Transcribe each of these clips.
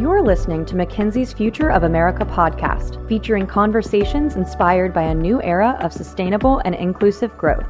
You're listening to McKinsey's Future of America podcast, featuring conversations inspired by a new era of sustainable and inclusive growth.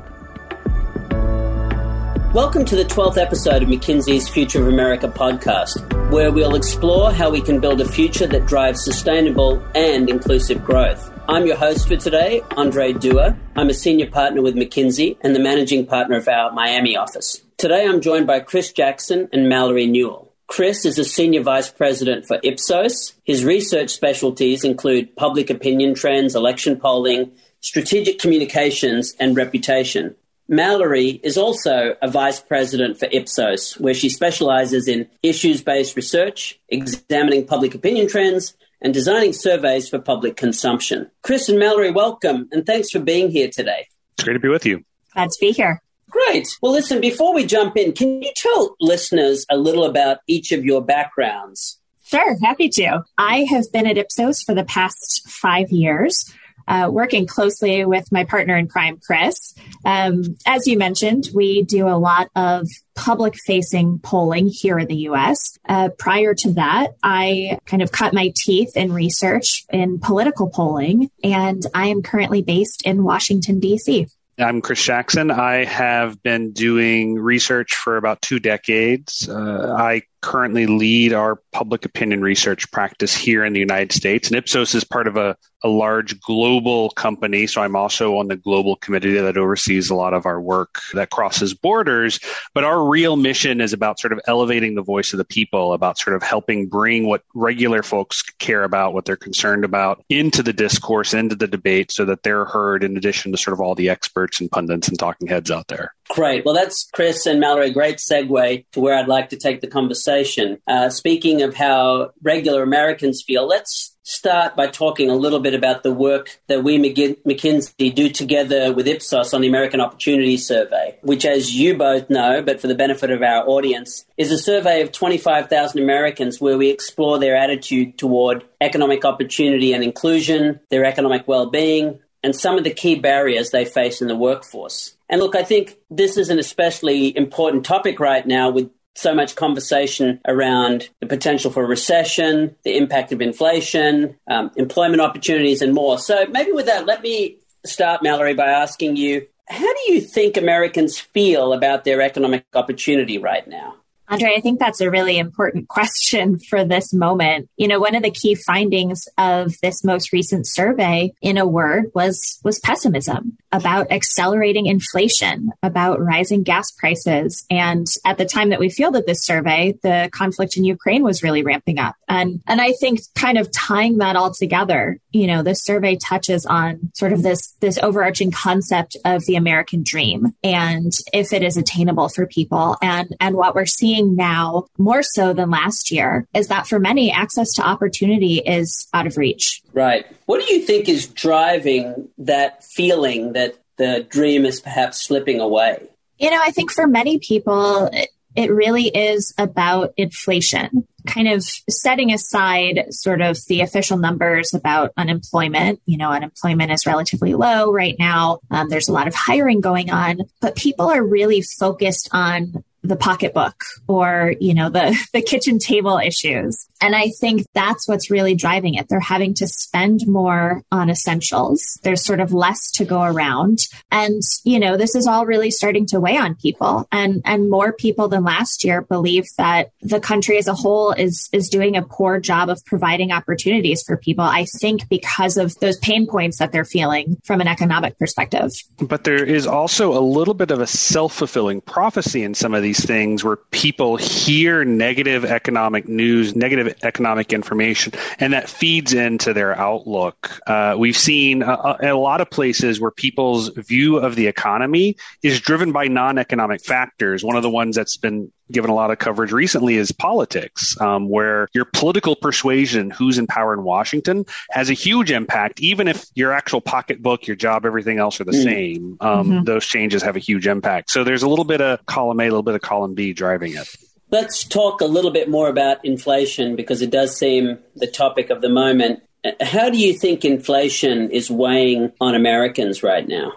Welcome to the 12th episode of McKinsey's Future of America podcast, where we'll explore how we can build a future that drives sustainable and inclusive growth. I'm your host for today, Andre Dua. I'm a senior partner with McKinsey and the managing partner of our Miami office. Today I'm joined by Chris Jackson and Mallory Newall. Chris is a senior vice president for Ipsos. His research specialties include public opinion trends, election polling, strategic communications, and reputation. Mallory is also a vice president for Ipsos, where she specializes in issues based research, examining public opinion trends, and designing surveys for public consumption. Chris and Mallory, welcome, and thanks for being here today. It's great to be with you. Glad to be here. Great. Well, listen, before we jump in, can you tell listeners a little about each of your backgrounds? Sure, happy to. I have been at Ipsos for the past five years uh, working closely with my partner in crime, Chris. Um, as you mentioned, we do a lot of public facing polling here in the US. Uh, prior to that, I kind of cut my teeth in research in political polling, and I am currently based in Washington, D.C. I'm Chris Jackson. I have been doing research for about two decades. Uh, I currently lead our public opinion research practice here in the United States. And Ipsos is part of a, a large global company. So I'm also on the global committee that oversees a lot of our work that crosses borders. But our real mission is about sort of elevating the voice of the people, about sort of helping bring what regular folks care about, what they're concerned about into the discourse, into the debate so that they're heard in addition to sort of all the experts and pundits and talking heads out there. Great. Well, that's Chris and Mallory. Great segue to where I'd like to take the conversation. Uh, speaking of how regular Americans feel, let's start by talking a little bit about the work that we McKinsey do together with Ipsos on the American Opportunity Survey, which, as you both know, but for the benefit of our audience, is a survey of 25,000 Americans where we explore their attitude toward economic opportunity and inclusion, their economic well-being, and some of the key barriers they face in the workforce. And look, I think this is an especially important topic right now with so much conversation around the potential for recession, the impact of inflation, um, employment opportunities, and more. So maybe with that, let me start, Mallory, by asking you how do you think Americans feel about their economic opportunity right now? Andre, I think that's a really important question for this moment. You know, one of the key findings of this most recent survey, in a word, was was pessimism about accelerating inflation, about rising gas prices. And at the time that we fielded this survey, the conflict in Ukraine was really ramping up. And and I think kind of tying that all together, you know, this survey touches on sort of this this overarching concept of the American dream and if it is attainable for people and and what we're seeing now more so than last year is that for many, access to opportunity is out of reach. Right. What do you think is driving that feeling that the dream is perhaps slipping away? You know, I think for many people, it really is about inflation, kind of setting aside sort of the official numbers about unemployment. You know, unemployment is relatively low right now. Um, there's a lot of hiring going on, but people are really focused on the pocketbook or you know the the kitchen table issues. And i think that's what's really driving it. They're having to spend more on essentials. There's sort of less to go around. And you know this is all really starting to weigh on people. And and more people than last year believe that the country as a whole is is doing a poor job of providing opportunities for people i think because of those pain points that they're feeling from an economic perspective. But there is also a little bit of a self-fulfilling prophecy in some of these these things where people hear negative economic news, negative economic information, and that feeds into their outlook. Uh, we've seen a, a, lot of places where people's view of the economy is driven by non economic factors. One of the ones that's been given a lot of coverage recently is politics, um, where your political persuasion, who's in power in Washington, has a huge impact. Even if your actual pocketbook, your job, everything else are the mm. same, um, mm-hmm. those changes have a huge impact. So there's a little bit of column A, a little bit of column B driving it. Let's talk a little bit more about inflation because it does seem the topic of the moment. How do you think inflation is weighing on Americans right now?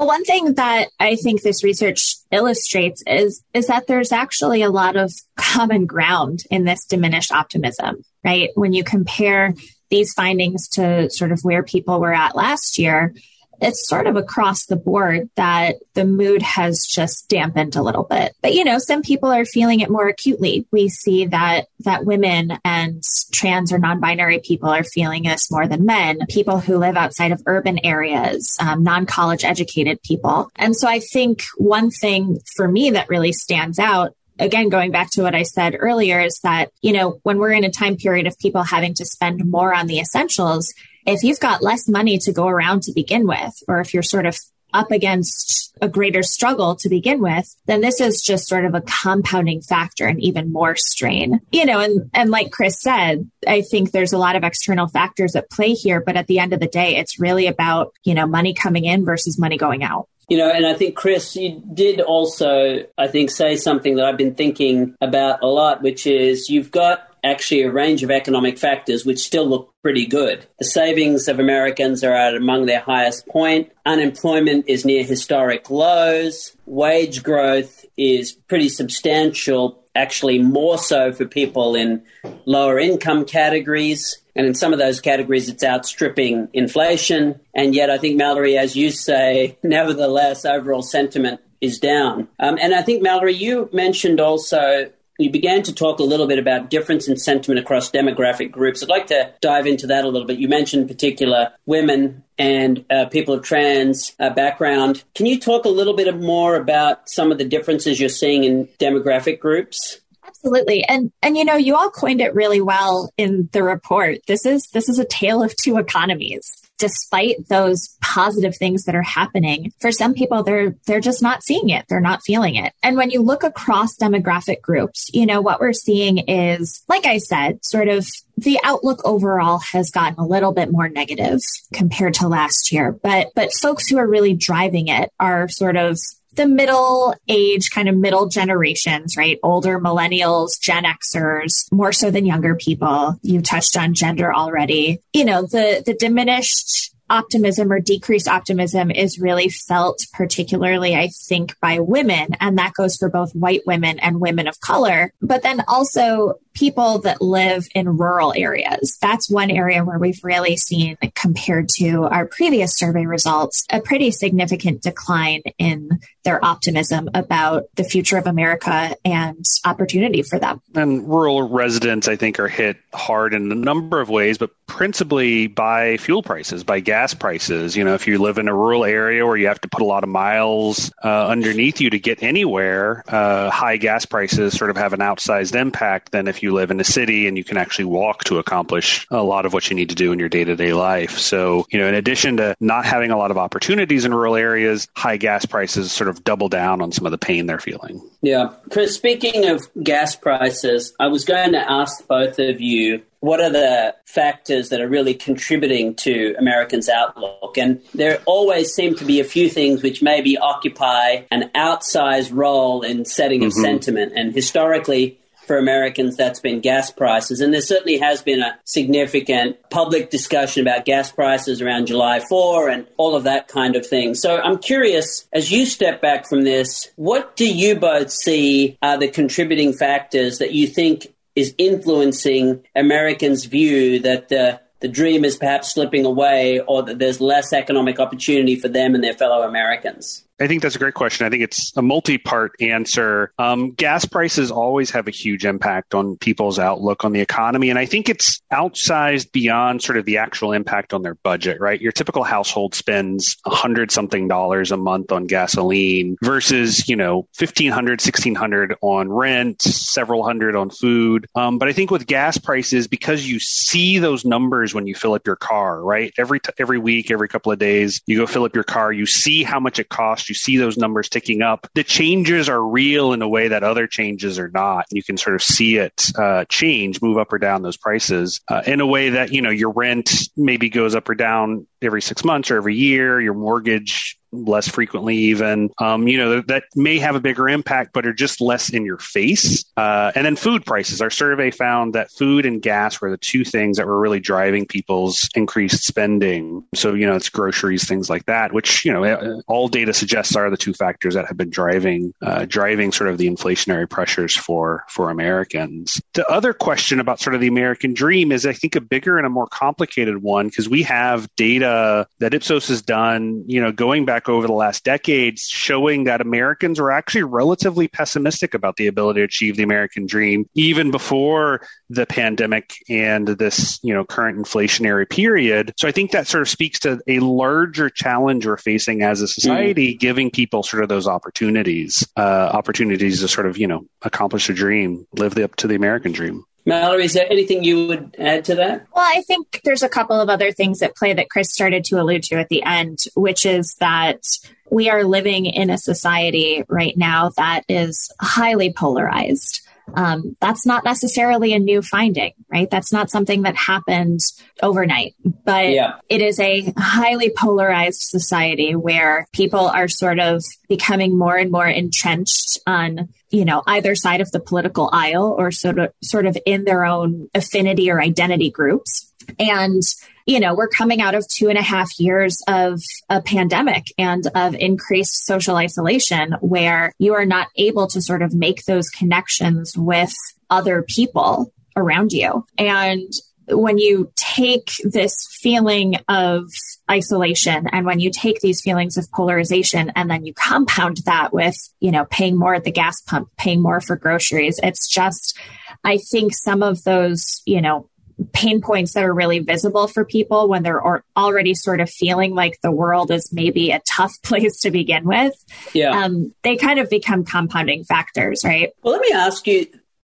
Well, one thing that I think this research illustrates is is that there's actually a lot of common ground in this diminished optimism, right? When you compare these findings to sort of where people were at last year, it's sort of across the board that the mood has just dampened a little bit. But you know, some people are feeling it more acutely. We see that that women and trans or non-binary people are feeling this more than men. People who live outside of urban areas, um, non-college educated people. And so I think one thing for me that really stands out again, going back to what I said earlier, is that, you know, when we're in a time period of people having to spend more on the essentials, if you've got less money to go around to begin with, or if you're sort of up against a greater struggle to begin with, then this is just sort of a compounding factor and even more strain. You know, and, and like Chris said, I think there's a lot of external factors at play here, but at the end of the day, it's really about, you know, money coming in versus money going out. You know, and I think, Chris, you did also, I think, say something that I've been thinking about a lot, which is you've got actually a range of economic factors which still look pretty good. The savings of Americans are at among their highest point. Unemployment is near historic lows. Wage growth is pretty substantial, actually more so for people in lower income categories. And in some of those categories, it's outstripping inflation. And yet, I think, Mallory, as you say, nevertheless, overall sentiment is down. Um, and I think, Mallory, you mentioned also you began to talk a little bit about difference in sentiment across demographic groups. I'd like to dive into that a little bit. You mentioned in particular women and uh, people of trans uh, background. Can you talk a little bit more about some of the differences you're seeing in demographic groups? Absolutely. And and you know, you all coined it really well in the report. This is this is a tale of two economies despite those positive things that are happening for some people they're they're just not seeing it. They're not feeling it. And when you look across demographic groups you know what we're seeing is like i said sort of the outlook overall has gotten a little bit more negative compared to last year. But but folks who are really driving it are sort of the middle age, kind of middle generations, right? Older millennials, Gen Xers, more so than younger people. You touched on gender already. You know, the, the diminished optimism or decreased optimism is really felt particularly, I think, by women. And that goes for both white women and women of color. But then also people that live in rural areas. That's one area where we've really seen, compared to our previous survey results, a pretty significant decline in their optimism about the future of America and opportunity for them. And rural residents, I think, are hit hard in a number of ways, but principally by fuel prices, by gas prices. You know, if you live in a rural area where you have to put a lot of miles uh, underneath you to get anywhere, uh, high gas prices sort of have an outsized impact than if you live in a city and you can actually walk to accomplish a lot of what you need to do in your day to day life. So, you know, in addition to not having a lot of opportunities in rural areas, high gas prices sort of double down on some of the pain they're feeling. Yeah. Chris, speaking of gas prices, I was going to ask both of you what are the factors that are really contributing to Americans' outlook? And there always seem to be a few things which maybe occupy an outsized role in setting of mm-hmm. sentiment. And historically, for Americans, that's been gas prices. And there certainly has been a significant public discussion about gas prices around July 4 and all of that kind of thing. So I'm curious, as you step back from this, what do you both see are the contributing factors that you think is influencing Americans' view that the the dream is perhaps slipping away or that there's less economic opportunity for them and their fellow Americans? I think that's a great question. I think it's a multi part answer. Um, gas prices always have a huge impact on people's outlook on the economy. And I think it's outsized beyond sort of the actual impact on their budget, right? Your typical household spends a hundred something dollars a month on gasoline versus, you know, 1500, 1600 on rent, several hundred on food. Um, but I think with gas prices, because you see those numbers when you fill up your car, right? Every, t- every week, every couple of days, you go fill up your car, you see how much it costs you see those numbers ticking up. The changes are real in a way that other changes are not. You can sort of see it uh, change, move up or down those prices uh, in a way that, you know, your rent maybe goes up or down every six months or every year. Your mortgage less frequently, even. Um, you know, that may have a bigger impact, but are just less in your face. Uh, and then food prices. Our survey found that food and gas were the two things that were really driving people's increased spending. So, you know, it's groceries, things like that, which, you know, all data suggests are the two factors that have been driving, uh, driving sort of the inflationary pressures for, for Americans. The other question about sort of the American dream is, I think, a bigger and a more complicated one because we have data that Ipsos has done, you know, going back over the last decades, showing that Americans were actually relatively pessimistic about the ability to achieve the American dream, even before the pandemic and this, you know, current inflationary period. So I think that sort of speaks to a larger challenge we're facing as a society, mm. giving people sort of those opportunities, uh, opportunities to sort of, you know, accomplish a dream, live the, up to the American dream. Mallory, is there anything you would add to that? Well, I think there's a couple of other things at play that Chris started to allude to at the end, which is that we are living in a society right now that is highly polarized. Um, that's not necessarily a new finding, right? That's not something that happened overnight, but yeah. it is a highly polarized society where people are sort of becoming more and more entrenched on you know either side of the political aisle or sort of sort of in their own affinity or identity groups and you know, we're coming out of two and a half years of a pandemic and of increased social isolation where you are not able to sort of make those connections with other people around you. And when you take this feeling of isolation and when you take these feelings of polarization and then you compound that with, you know, paying more at the gas pump, paying more for groceries, it's just, I think some of those, you know, pain points that are really visible for people when they're already sort of feeling like the world is maybe a tough place to begin with. Yeah. Um, they kind of become compounding factors, right? Well, let me ask you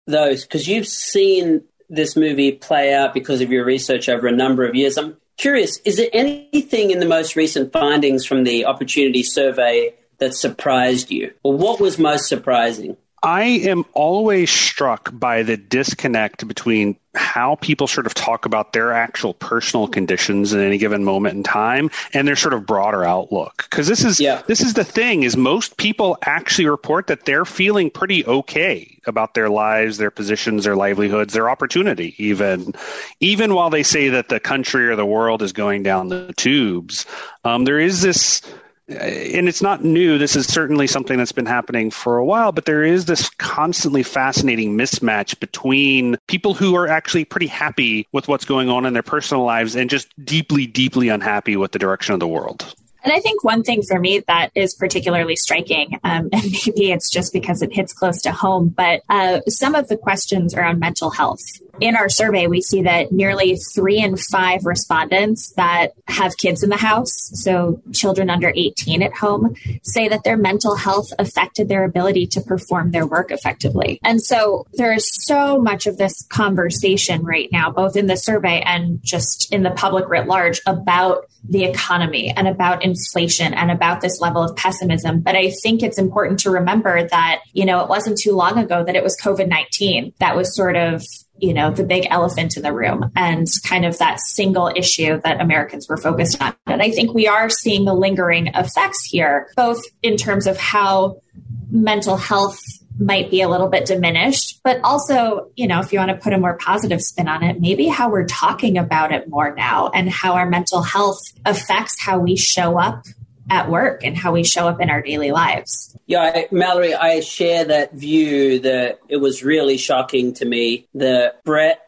those because you've seen this movie play out because of your research over a number of years. I'm curious, is there anything in the most recent findings from the Opportunity Survey that surprised you? Or what was most surprising? I am always struck by the disconnect between how people sort of talk about their actual personal conditions in any given moment in time and their sort of broader outlook. Because this is yeah. this is the thing is most people actually report that they're feeling pretty okay about their lives, their positions, their livelihoods, their opportunity, even even while they say that the country or the world is going down the tubes. Um, there is this Uh, and it's not new. This is certainly something that's been happening for a while, but there is this constantly fascinating mismatch between people who are actually pretty happy with what's going on in their personal lives and just deeply, deeply unhappy with the direction of the world. And I think one thing for me that is particularly striking, um, and maybe it's just because it hits close to home, but uh, some of the questions around mental health. In our survey, we see that nearly three in five respondents that have kids in the house, so children under 18 at home, say that their mental health affected their ability to perform their work effectively. And so there is so much of this conversation right now, both in the survey and just in the public writ large, about the economy and about inflation and about this level of pessimism. But I think it's important to remember that, you know, it wasn't too long ago that it was COVID 19 that was sort of you know, the big elephant in the room and kind of that single issue that Americans were focused on. And I think we are seeing the lingering effects here, both in terms of how mental health might be a little bit diminished, but also, you know, if you want to put a more positive spin on it, maybe how we're talking about it more now and how our mental health affects how we show up at work and how we show up in our daily lives. Yeah, Mallory, I share that view that it was really shocking to me the breadth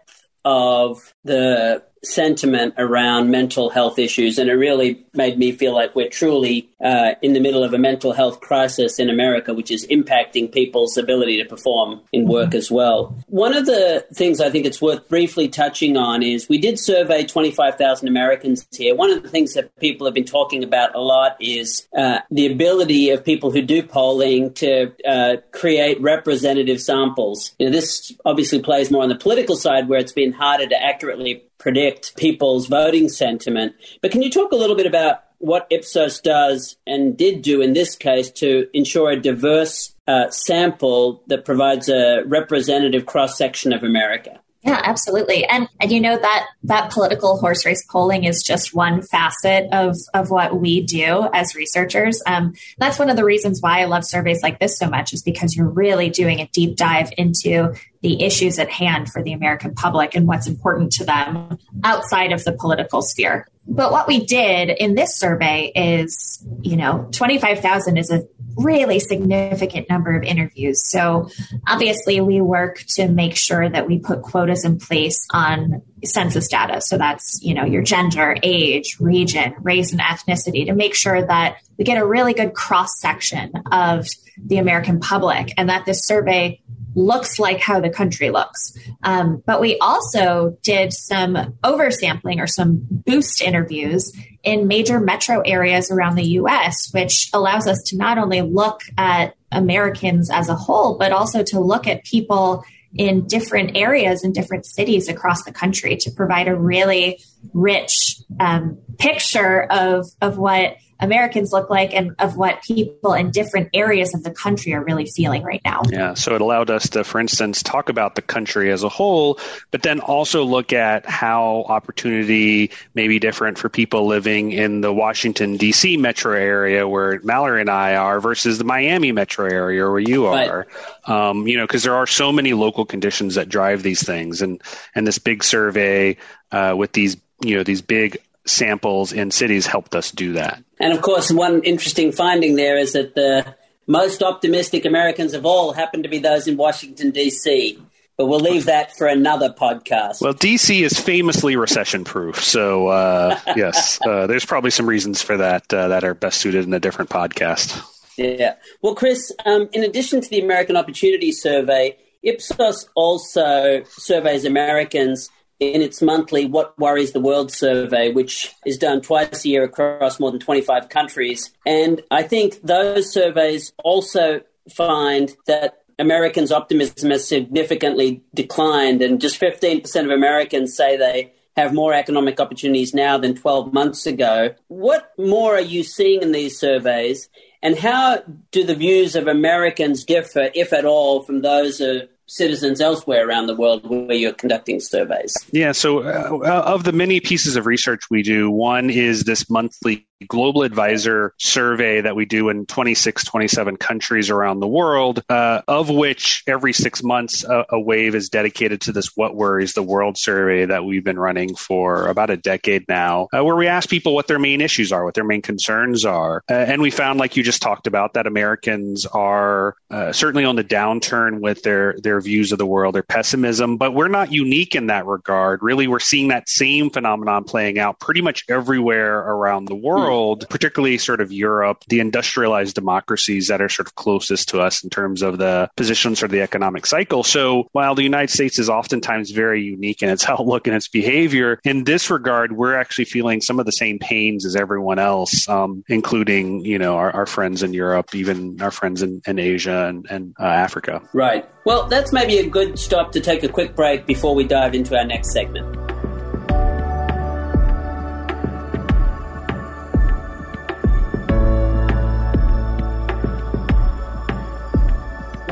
of the sentiment around mental health issues, and it really made me feel like we're truly uh, in the middle of a mental health crisis in America, which is impacting people's ability to perform in work mm-hmm. as well. One of the things I think it's worth briefly touching on is we did survey 25,000 Americans here. One of the things that people have been talking about a lot is uh, the ability of people who do polling to uh, create representative samples. You know, this obviously plays more on the political side where it's been harder to accurately predict people's voting sentiment. But can you talk a little bit about what Ipsos does and did do in this case to ensure a diverse uh, sample that provides a representative cross section of America? Yeah, absolutely. And and you know that that political horse race polling is just one facet of of what we do as researchers. Um, that's one of the reasons why I love surveys like this so much is because you're really doing a deep dive into the issues at hand for the American public and what's important to them outside of the political sphere. But what we did in this survey is, you know, 25,000 is a really significant number of interviews. So obviously we work to make sure that we put quotas in place on census data. So that's, you know, your gender, age, region, race and ethnicity to make sure that we get a really good cross section of the American public and that this survey looks like how the country looks. Um, but we also did some oversampling or some boost interviews in major metro areas around the US, which allows us to not only look at Americans as a whole, but also to look at people in different areas and different cities across the country to provide a really rich um, picture of, of what Americans look like and of what people in different areas of the country are really feeling right now. Yeah, so it allowed us to, for instance, talk about the country as a whole, but then also look at how opportunity may be different for people living in the Washington, D.C. metro area where Mallory and I are versus the Miami metro area where you are. Right. Um, you know, because there are so many local conditions that drive these things. And, and this big survey uh, with these, you know, these big samples in cities helped us do that. And of course, one interesting finding there is that the most optimistic Americans of all happen to be those in Washington, D.C. But we'll leave that for another podcast. Well, DC is famously recession proof. So, uh, yes, uh, there's probably some reasons for that uh, that are best suited in a different podcast. Yeah. Well, Chris, um, in addition to the American Opportunity Survey, Ipsos also surveys Americans in its monthly What Worries the World survey, which is done twice a year across more than 25 countries. And I think those surveys also find that Americans' optimism has significantly declined, and just 15% of Americans say they have more economic opportunities now than 12 months ago. What more are you seeing in these surveys? And how do the views of Americans differ, if at all, from those of citizens elsewhere around the world where you're conducting surveys? Yeah, so uh, of the many pieces of research we do, one is this monthly global advisor survey that we do in 26, 27 countries around the world, uh, of which every six months a, a, wave is dedicated to this What Worries the World survey that we've been running for about a decade now, uh, where we ask people what their main issues are, what their main concerns are. Uh, and we found, like you just talked about, that Americans are uh, certainly on the downturn with their, their views of the world, their pessimism, but we're not unique in that regard. Really, we're seeing that same phenomenon playing out pretty much everywhere around the world world, particularly sort of Europe, the industrialized democracies that are sort of closest to us in terms of the positions or the economic cycle. So while the United States is oftentimes very unique in its outlook and its behavior, in this regard, we're actually feeling some of the same pains as everyone else, um, including, you know, our, our, friends in Europe, even our friends in, in Asia and, and uh, Africa. Right. Well, that's maybe a good stop to take a quick break before we dive into our next segment.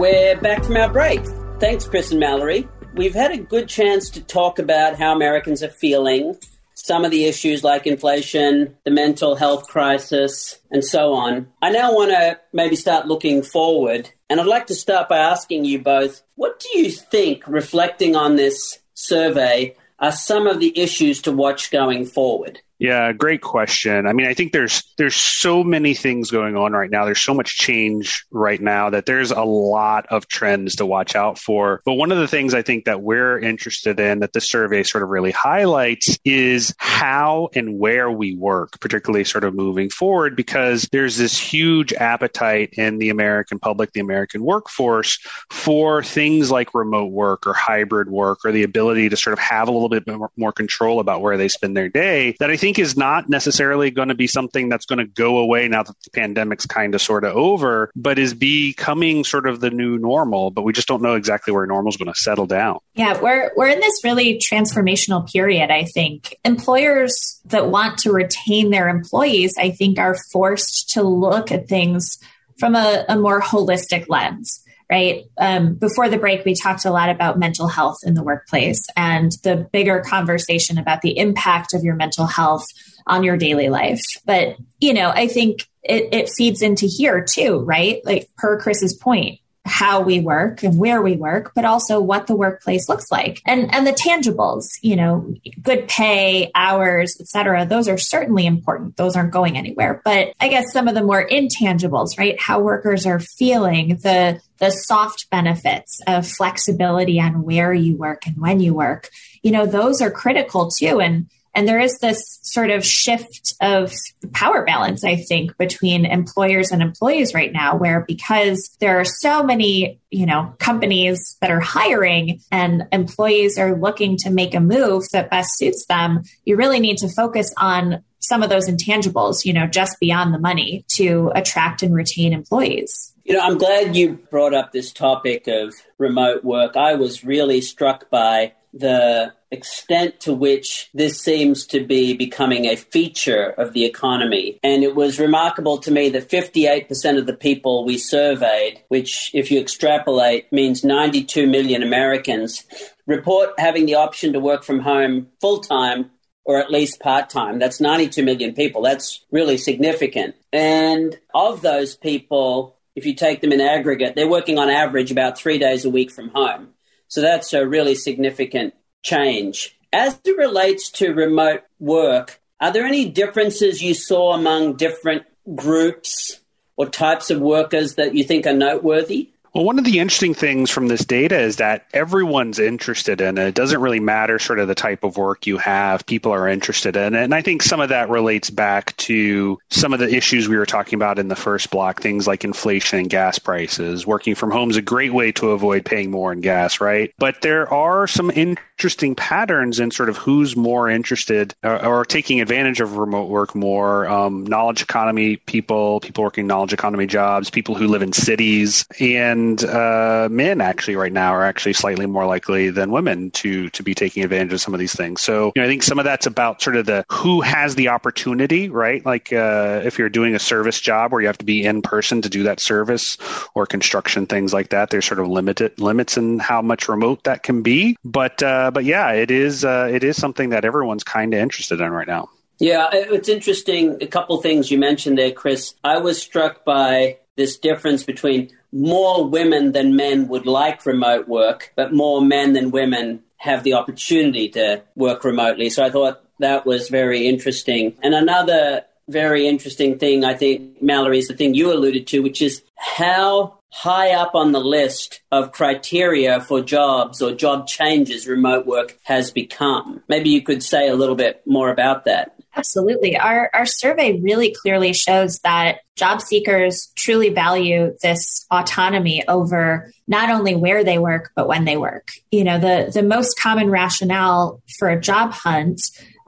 We're back from our break. Thanks, Chris and Mallory. We've had a good chance to talk about how Americans are feeling, some of the issues like inflation, the mental health crisis, and so on. I now want to maybe start looking forward, and I'd like to start by asking you both what do you think, reflecting on this survey, are some of the issues to watch going forward? Yeah, great question. I mean, I think there's there's so many things going on right now. There's so much change right now that there's a lot of trends to watch out for. But one of the things I think that we're interested in that the survey sort of really highlights is how and where we work, particularly sort of moving forward, because there's this huge appetite in the American public, the American workforce for things like remote work or hybrid work or the ability to sort of have a little bit more control about where they spend their day that I think think is not necessarily going to be something that's going to go away now that the pandemic's kind of sort of over, but is becoming sort of the new normal. But we just don't know exactly where normal is going to settle down. Yeah, we're we're in this really transformational period. I think employers that want to retain their employees, I think, are forced to look at things from a, a more holistic lens right? Um, before the break, we talked a lot about mental health in the workplace and the bigger conversation about the impact of your mental health on your daily life. But, you know, I think it, it feeds into here too, right? Like per Chris's point, how we work and where we work, but also what the workplace looks like and, and the tangibles, you know, good pay, hours, etc. Those are certainly important. Those aren't going anywhere. But I guess some of the more intangibles, right? How workers are feeling, the, the soft benefits of flexibility on where you work and when you work, you know, those are critical too. And and there is this sort of shift of power balance, I think, between employers and employees right now, where because there are so many, you know, companies that are hiring and employees are looking to make a move that best suits them, you really need to focus on some of those intangibles, you know, just beyond the money to attract and retain employees. You know, I'm glad you brought up this topic of remote work. I was really struck by the extent to which this seems to be becoming a feature of the economy. And it was remarkable to me that 58% of the people we surveyed, which if you extrapolate means 92 million Americans, report having the option to work from home full time or at least part time. That's 92 million people. That's really significant. And of those people, if you take them in aggregate, they're working on average about three days a week from home. So that's a really significant change. As it relates to remote work, are there any differences you saw among different groups or types of workers that you think are noteworthy? Well, one of the interesting things from this data is that everyone's interested in it. It doesn't really matter sort of the type of work you have. People are interested in it. And I think some of that relates back to some of the issues we were talking about in the first block, things like inflation and gas prices. Working from home is a great way to avoid paying more in gas, right? But there are some interesting patterns in sort of who's more interested or, or taking advantage of remote work more. Um, knowledge economy people, people working knowledge economy jobs, people who live in cities. And uh, men actually right now are actually slightly more likely than women to to be taking advantage of some of these things. So you know, I think some of that's about sort of the who has the opportunity, right? Like uh, if you're doing a service job where you have to be in person to do that service or construction things like that, there's sort of limited limits in how much remote that can be. But uh, but yeah, it is uh, it is something that everyone's kind of interested in right now. Yeah, it's interesting. A couple things you mentioned there, Chris. I was struck by this difference between more women than men would like remote work, but more men than women have the opportunity to work remotely. So I thought that was very interesting. And another very interesting thing, I think, Mallory, is the thing you alluded to, which is how high up on the list of criteria for jobs or job changes remote work has become. Maybe you could say a little bit more about that. Absolutely. Our, our survey really clearly shows that job seekers truly value this autonomy over not only where they work, but when they work. You know, the, the most common rationale for a job hunt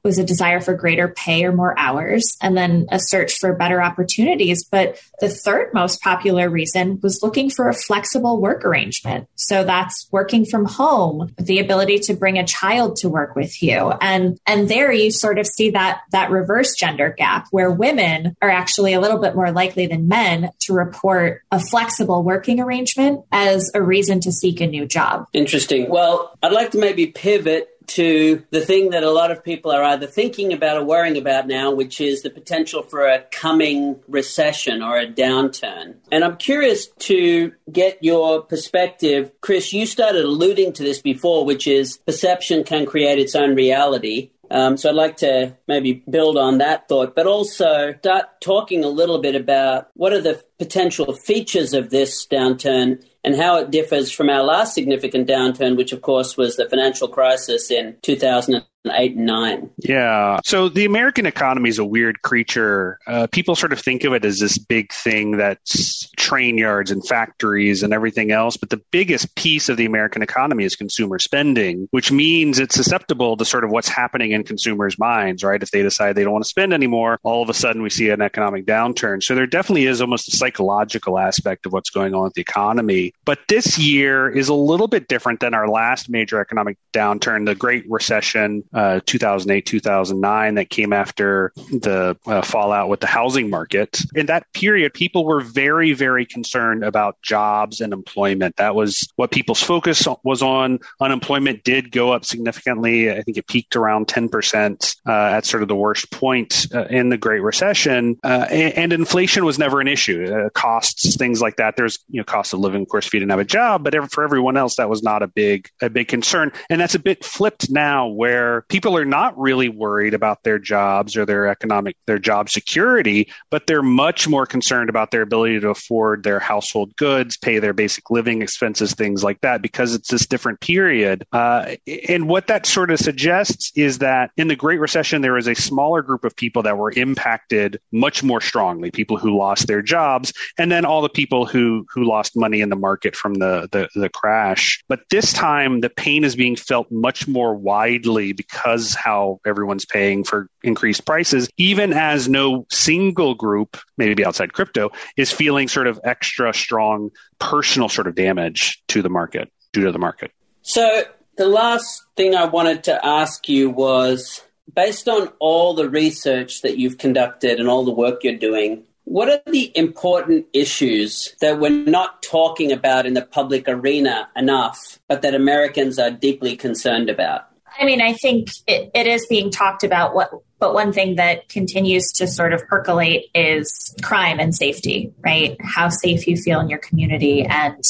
was a desire for greater pay or more hours, and then a search for better opportunities. But the third most popular reason was looking for a flexible work arrangement. So that's working from home, the ability to bring a child to work with you. And, and there you sort of see that, that reverse gender gap where women are actually a little bit more likely than men to report a flexible working arrangement as a reason to seek a new job. Interesting. Well, I'd like to maybe pivot to the thing that a lot of people are either thinking about or worrying about now, which is the potential for a coming recession or a downturn. And I'm curious to get your perspective. Chris, you started alluding to this before, which is perception can create its own reality. Um, so I'd like to maybe build on that thought, but also start talking a little bit about what are the potential features of this downturn and how it differs from our last significant downturn, which of course was the financial crisis in 2000 eight and nine. Yeah. So the American economy is a weird creature. Uh, people sort of think of it as this big thing that's train yards and factories and everything else. But the biggest piece of the American economy is consumer spending, which means it's susceptible to sort of what's happening in consumers' minds, right? If they decide they don't want to spend anymore, all of a sudden we see an economic downturn. So there definitely is almost a psychological aspect of what's going on with the economy. But this year is a little bit different than our last major economic downturn, the Great Recession, uh, 2008, 2009, that came after the uh, fallout with the housing market. In that period, people were very, very concerned about jobs and employment. That was what people's focus was on. Unemployment did go up significantly. I think it peaked around 10% uh, at sort of the worst point uh, in the Great Recession. Uh, and, and, inflation was never an issue. Uh, costs, things like that. There's, you know, cost of living, of course, if you didn't have a job, but for everyone else, that was not a big, a big concern. And that's a bit flipped now where people are not really worried about their jobs or their economic, their job security, but they're much more concerned about their ability to afford their household goods, pay their basic living expenses, things like that, because it's this different period. Uh, and what that sort of suggests is that in the Great Recession, there was a smaller group of people that were impacted much more strongly, people who lost their jobs, and then all the people who who lost money in the market from the, the, the crash. But this time, the pain is being felt much more widely because how everyone's paying for increased prices, even as no single group, maybe outside crypto, is feeling sort of extra strong personal sort of damage to the market due to the market. So the last thing I wanted to ask you was based on all the research that you've conducted and all the work you're doing, what are the important issues that we're not talking about in the public arena enough, but that Americans are deeply concerned about? I mean, I think it, it is being talked about. What, but one thing that continues to sort of percolate is crime and safety, right? How safe you feel in your community and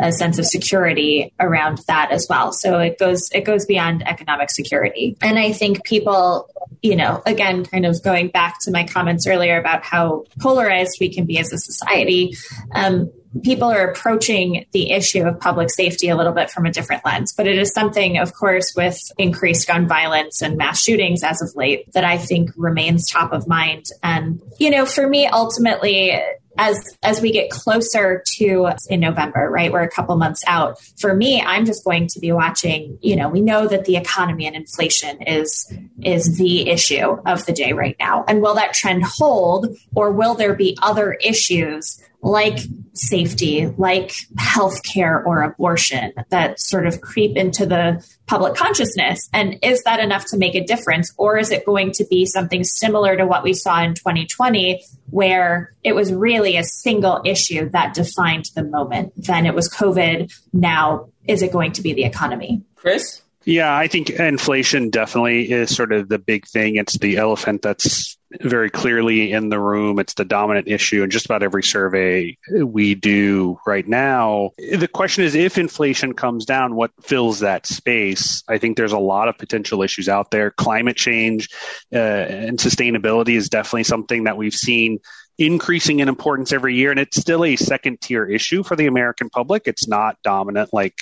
a sense of security around that as well. So it goes it goes beyond economic security. And I think people, you know, again, kind of going back to my comments earlier about how polarized we can be as a society. Um, people are approaching the issue of public safety a little bit from a different lens. But it is something, of course, with increased gun violence and mass shootings as of late that I think remains top of mind. And, you know, for me, ultimately, as as we get closer to in November, right? We're a couple months out. For me, I'm just going to be watching, you know, we know that the economy and inflation is is the issue of the day right now. And will that trend hold or will there be other issues like safety, like healthcare or abortion that sort of creep into the public consciousness? And is that enough to make a difference? Or is it going to be something similar to what we saw in 2020, where it was really a single issue that defined the moment? Then it was COVID. Now, is it going to be the economy? Chris? Yeah, I think inflation definitely is sort of the big thing. It's the elephant that's very clearly in the room. It's the dominant issue in just about every survey we do right now. The question is if inflation comes down, what fills that space? I think there's a lot of potential issues out there. Climate change uh, and sustainability is definitely something that we've seen increasing in importance every year, and it's still a second tier issue for the American public. It's not dominant like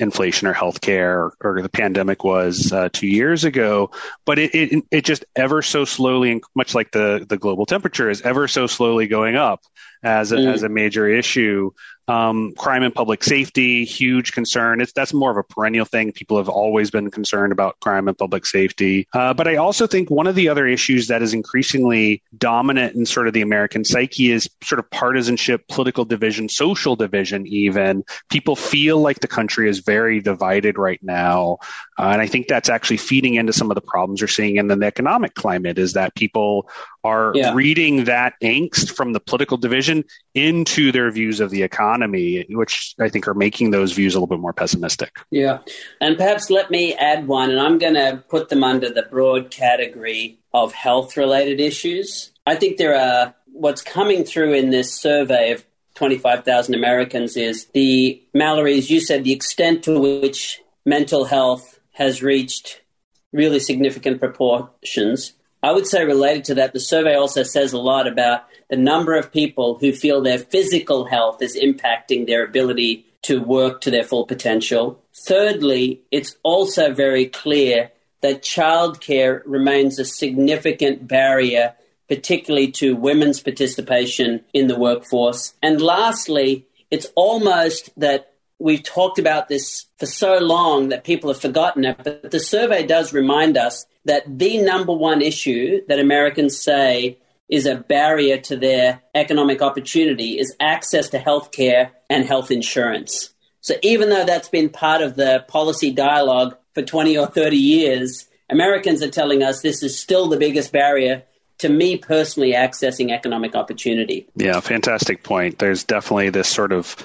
inflation or healthcare or, or the pandemic was uh, two years ago, but it, it, it just ever so slowly, much like the the global temperature is ever so slowly going up as a, mm. as a major issue. Um, crime and public safety, huge concern. It's that's more of a perennial thing. People have always been concerned about crime and public safety. Uh, but I also think one of the other issues that is increasingly dominant in sort of the American psyche is sort of partisanship, political division, social division. Even people feel like the country is very divided right now, uh, and I think that's actually feeding into some of the problems we're seeing in the economic climate. Is that people are yeah. reading that angst from the political division into their views of the economy, which I think are making those views a little bit more pessimistic. Yeah. And perhaps let me add one, and I'm going to put them under the broad category of health related issues. I think there are what's coming through in this survey of 25,000 Americans is the, Mallory, as you said, the extent to which mental health has reached really significant proportions I would say related to that, the survey also says a lot about the number of people who feel their physical health is impacting their ability to work to their full potential. Thirdly, it's also very clear that childcare remains a significant barrier, particularly to women's participation in the workforce. And lastly, it's almost that we've talked about this for so long that people have forgotten it, but the survey does remind us that the number one issue that Americans say is a barrier to their economic opportunity is access to health care and health insurance. So even though that's been part of the policy dialogue for 20 or 30 years, Americans are telling us this is still the biggest barrier to me personally accessing economic opportunity. Yeah, fantastic point. There's definitely this sort of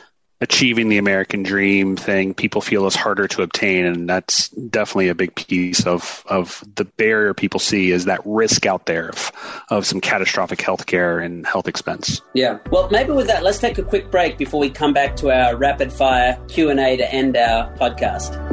achieving the American dream thing people feel is harder to obtain, and that's definitely a big piece of of the barrier people see is that risk out there of, of some catastrophic healthcare and health expense. Yeah. Well, maybe with that, let's take a quick break before we come back to our rapid fire Q and A to end our podcast.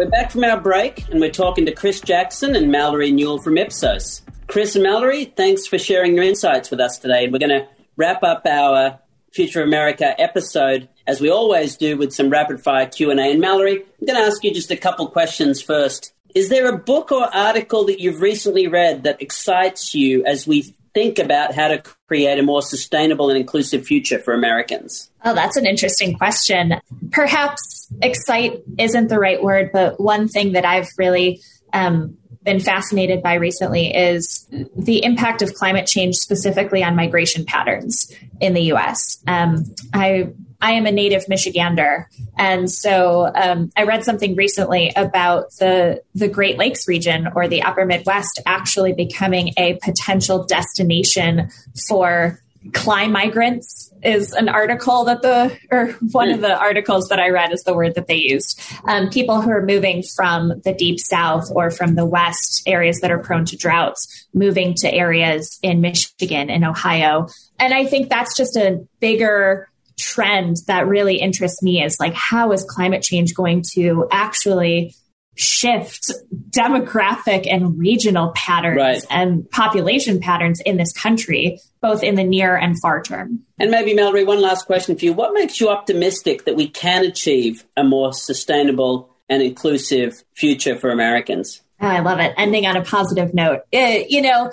We're back from our break and we're talking to Chris Jackson and Mallory Newall from Ipsos. Chris and Mallory, thanks for sharing your insights with us today. And We're going to wrap up our Future America episode as we always do with some rapid fire Q&A. And Mallory, I'm going to ask you just a couple questions first. Is there a book or article that you've recently read that excites you as we think about how to create a more sustainable and inclusive future for Americans? Oh, that's an interesting question. Perhaps excite isn't the right word, but one thing that I've really um, been fascinated by recently is the impact of climate change specifically on migration patterns in the US. Um, I I am a native Michigander, and so um, I read something recently about the the Great Lakes region or the Upper Midwest actually becoming a potential destination for climate migrants is an article that the or one of the articles that I read is the word that they used. Um, people who are moving from the deep south or from the west areas that are prone to droughts, moving to areas in Michigan and Ohio, and I think that's just a bigger trend that really interests me is like how is climate change going to actually shift demographic and regional patterns right. and population patterns in this country, both in the near and far term. And maybe, Mallory, one last question for you. What makes you optimistic that we can achieve a more sustainable and inclusive future for Americans? Oh, I love it. Ending on a positive note. It, uh, you know,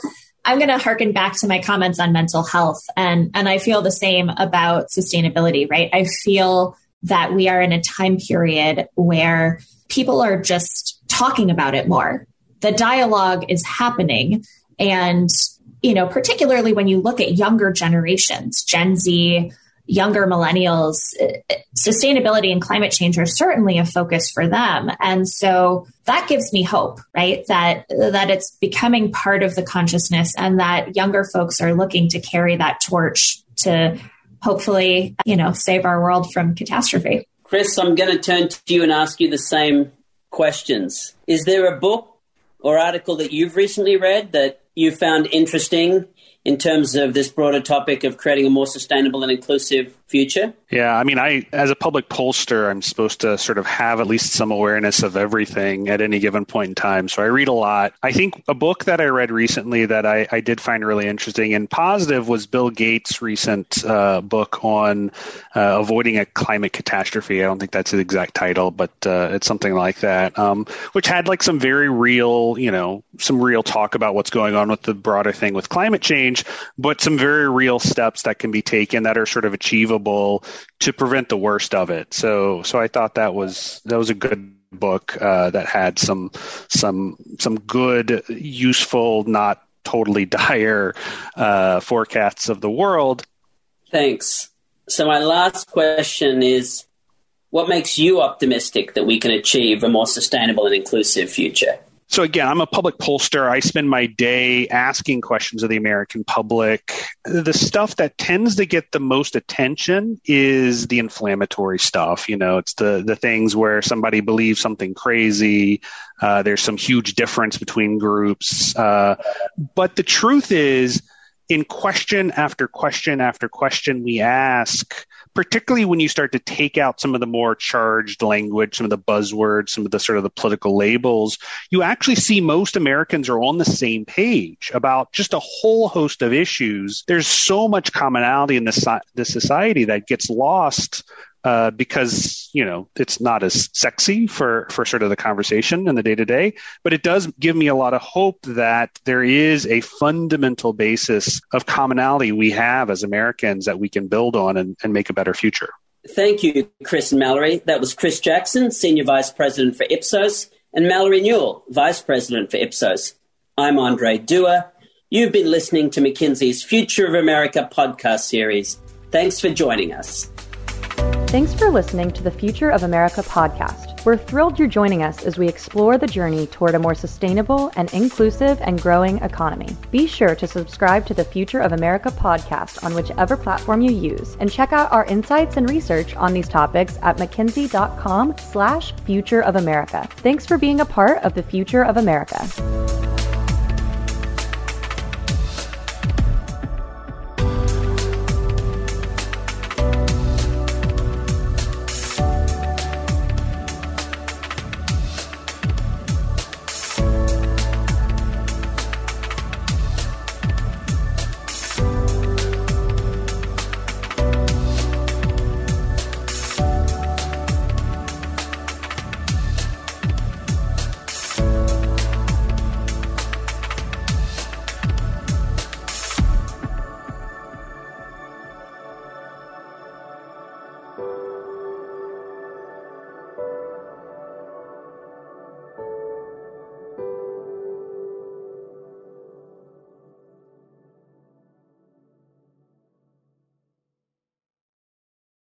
I'm going to harken back to my comments on mental health and and I feel the same about sustainability, right? I feel that we are in a time period where people are just talking about it more. The dialogue is happening. And, you know, particularly when you look at younger generations, Gen Z, younger millennials, uh, sustainability and climate change are certainly a focus for them. And so that gives me hope, right? That, that it's becoming part of the consciousness and that younger folks are looking to carry that torch to hopefully, you know, save our world from catastrophe. Chris, I'm going to turn to you and ask you the same questions. Is there a book or article that you've recently read that you found interesting in terms of this broader topic of creating a more sustainable and inclusive future? Yeah, I mean, I as a public pollster, I'm supposed to sort of have at least some awareness of everything at any given point in time. So I read a lot. I think a book that I read recently that I, I did find really interesting and positive was Bill Gates' recent uh, book on uh, avoiding a climate catastrophe. I don't think that's the exact title, but uh, it's something like that, um, which had like some very real, you know, some real talk about what's going on with the broader thing with climate change, but some very real steps that can be taken that are sort of achievable to prevent the worst of it. So, so I thought that was that was a good book uh, that had some some some good, useful, not totally dire uh, forecasts of the world. Thanks. So my last question is, what makes you optimistic that we can achieve a more sustainable and inclusive future? So again, I'm a public pollster. I spend my day asking questions of the American public. The stuff that tends to get the most attention is the inflammatory stuff. You know, it's the the things where somebody believes something crazy. Uh, there's some huge difference between groups. Uh, but the truth is, in question after question after question we ask, particularly when you start to take out some of the more charged language, some of the buzzwords, some of the sort of the political labels, you actually see most Americans are on the same page about just a whole host of issues. There's so much commonality in the society that gets lost uh, because you know it's not as sexy for for sort of the conversation in the day to day, but it does give me a lot of hope that there is a fundamental basis of commonality we have as Americans that we can build on and, and make a better future. Thank you, Chris and Mallory. That was Chris Jackson, Senior Vice President for Ipsos, and Mallory Newall, Vice President for Ipsos. I'm Andre Dua. You've been listening to McKinsey's Future of America podcast series. Thanks for joining us. Thanks for listening to the Future of America podcast. We're thrilled you're joining us as we explore the journey toward a more sustainable and inclusive and growing economy. Be sure to subscribe to the Future of America podcast on whichever platform you use and check out our insights and research on these topics at mckinsey.com slash future of America. Thanks for being a part of the Future of America.